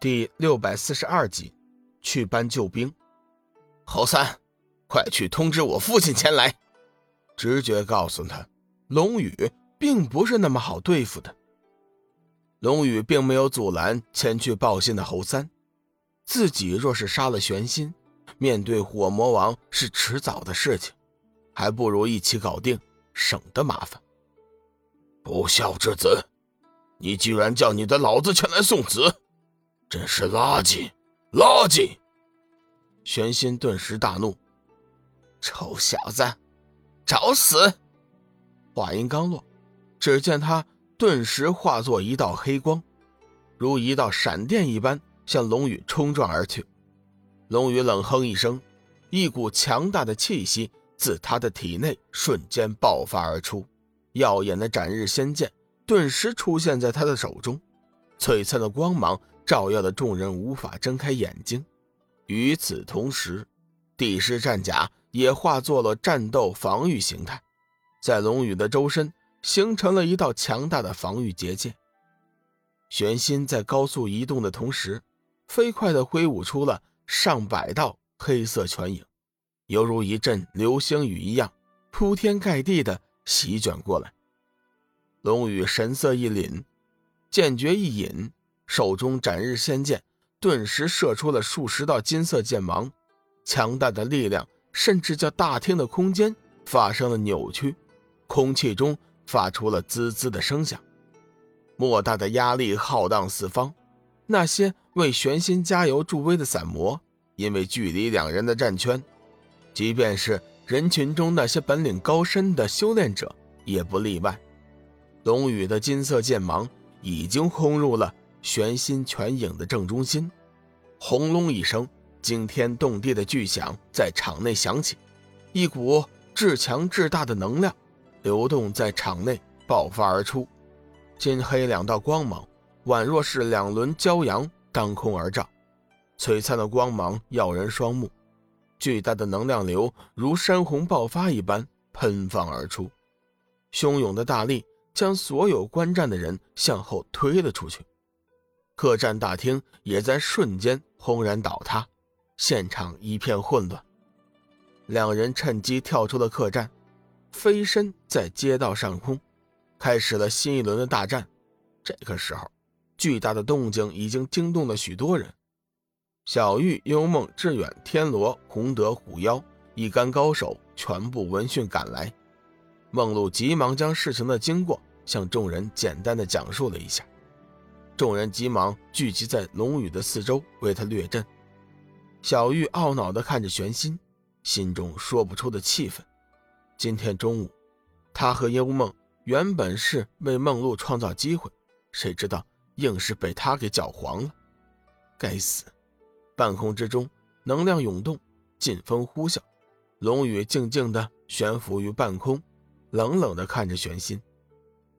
第六百四十二集，去搬救兵。侯三，快去通知我父亲前来。直觉告诉他，龙宇并不是那么好对付的。龙宇并没有阻拦前去报信的侯三，自己若是杀了玄心，面对火魔王是迟早的事情，还不如一起搞定，省得麻烦。不孝之子，你居然叫你的老子前来送子！真是垃圾，垃圾！玄心顿时大怒：“臭小子，找死！”话音刚落，只见他顿时化作一道黑光，如一道闪电一般向龙宇冲撞而去。龙宇冷哼一声，一股强大的气息自他的体内瞬间爆发而出，耀眼的斩日仙剑顿时出现在他的手中，璀璨的光芒。照耀的众人无法睁开眼睛。与此同时，帝师战甲也化作了战斗防御形态，在龙宇的周身形成了一道强大的防御结界。玄心在高速移动的同时，飞快地挥舞出了上百道黑色拳影，犹如一阵流星雨一样，铺天盖地地席卷过来。龙宇神色一凛，剑诀一引。手中斩日仙剑顿时射出了数十道金色剑芒，强大的力量甚至叫大厅的空间发生了扭曲，空气中发出了滋滋的声响，莫大的压力浩荡四方。那些为玄心加油助威的散魔，因为距离两人的战圈，即便是人群中那些本领高深的修炼者也不例外。龙宇的金色剑芒已经轰入了。玄心拳影的正中心，轰隆一声惊天动地的巨响在场内响起，一股至强至大的能量流动在场内爆发而出，金黑两道光芒宛若是两轮骄阳当空而照，璀璨的光芒耀人双目，巨大的能量流如山洪爆发一般喷放而出，汹涌的大力将所有观战的人向后推了出去。客栈大厅也在瞬间轰然倒塌，现场一片混乱。两人趁机跳出了客栈，飞身在街道上空，开始了新一轮的大战。这个时候，巨大的动静已经惊动了许多人。小玉、幽梦、志远、天罗、洪德、虎妖一干高手全部闻讯赶来。梦露急忙将事情的经过向众人简单的讲述了一下。众人急忙聚集在龙宇的四周，为他略阵。小玉懊恼地看着玄心，心中说不出的气愤。今天中午，他和幽梦原本是为梦露创造机会，谁知道硬是被他给搅黄了。该死！半空之中，能量涌动，劲风呼啸。龙宇静静地悬浮于半空，冷冷地看着玄心。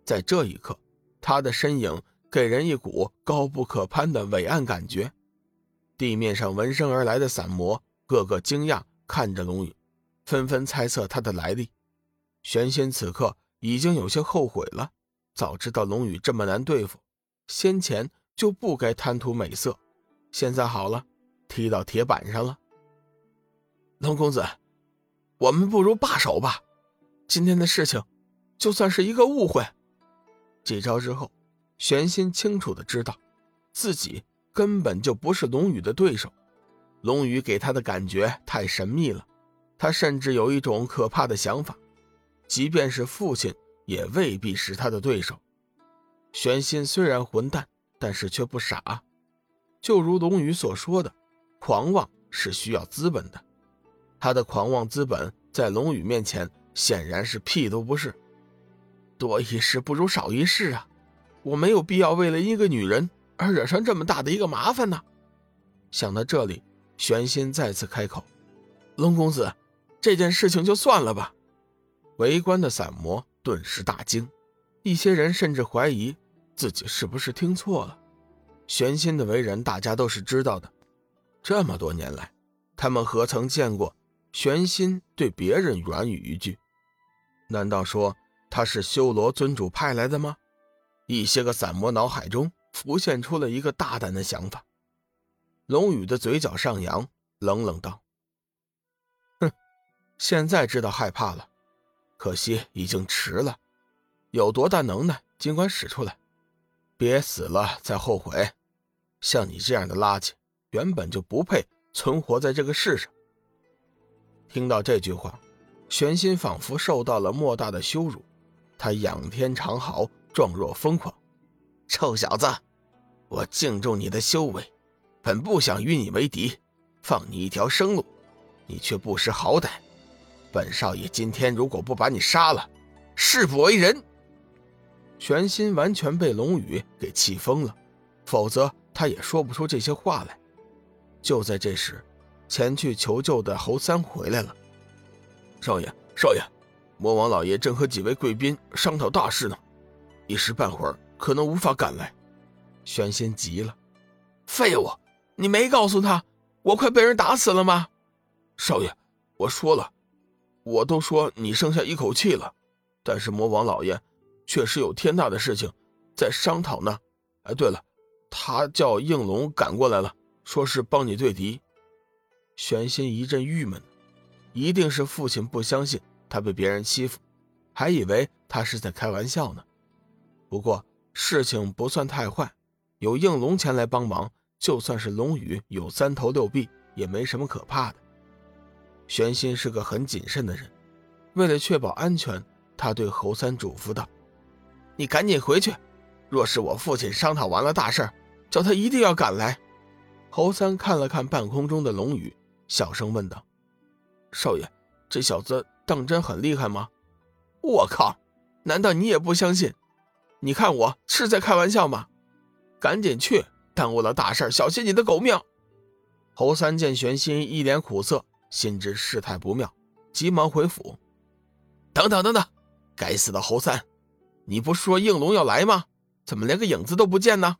在这一刻，他的身影。给人一股高不可攀的伟岸感觉。地面上闻声而来的散魔个个惊讶看着龙宇，纷纷猜测他的来历。玄心此刻已经有些后悔了，早知道龙宇这么难对付，先前就不该贪图美色。现在好了，踢到铁板上了。龙公子，我们不如罢手吧。今天的事情，就算是一个误会。几招之后。玄心清楚的知道，自己根本就不是龙宇的对手。龙宇给他的感觉太神秘了，他甚至有一种可怕的想法：即便是父亲，也未必是他的对手。玄心虽然混蛋，但是却不傻。就如龙宇所说的，狂妄是需要资本的。他的狂妄资本在龙宇面前显然是屁都不是。多一事不如少一事啊！我没有必要为了一个女人而惹上这么大的一个麻烦呢。想到这里，玄心再次开口：“龙公子，这件事情就算了吧。”围观的散魔顿时大惊，一些人甚至怀疑自己是不是听错了。玄心的为人，大家都是知道的。这么多年来，他们何曾见过玄心对别人软语一句？难道说他是修罗尊主派来的吗？一些个散魔脑海中浮现出了一个大胆的想法：龙宇的嘴角上扬，冷冷道：“哼，现在知道害怕了，可惜已经迟了。有多大能耐，尽管使出来，别死了再后悔。像你这样的垃圾，原本就不配存活在这个世上。”听到这句话，玄心仿佛受到了莫大的羞辱，他仰天长嚎，状若疯狂：“臭小子，我敬重你的修为！”本不想与你为敌，放你一条生路，你却不识好歹。本少爷今天如果不把你杀了，誓不为人。玄心完全被龙宇给气疯了，否则他也说不出这些话来。就在这时，前去求救的侯三回来了。少爷，少爷，魔王老爷正和几位贵宾商讨大事呢，一时半会儿可能无法赶来。玄心急了，废物！你没告诉他，我快被人打死了吗？少爷，我说了，我都说你剩下一口气了，但是魔王老爷确实有天大的事情在商讨呢。哎，对了，他叫应龙赶过来了，说是帮你对敌。玄心一阵郁闷，一定是父亲不相信他被别人欺负，还以为他是在开玩笑呢。不过事情不算太坏，有应龙前来帮忙。就算是龙宇有三头六臂，也没什么可怕的。玄心是个很谨慎的人，为了确保安全，他对侯三嘱咐道：“你赶紧回去，若是我父亲商讨完了大事，叫他一定要赶来。”侯三看了看半空中的龙宇，小声问道：“少爷，这小子当真很厉害吗？”“我靠，难道你也不相信？你看我是在开玩笑吗？赶紧去！”耽误了大事，小心你的狗命！侯三见玄心一脸苦涩，心知事态不妙，急忙回府。等等等等，该死的侯三，你不是说应龙要来吗？怎么连个影子都不见呢？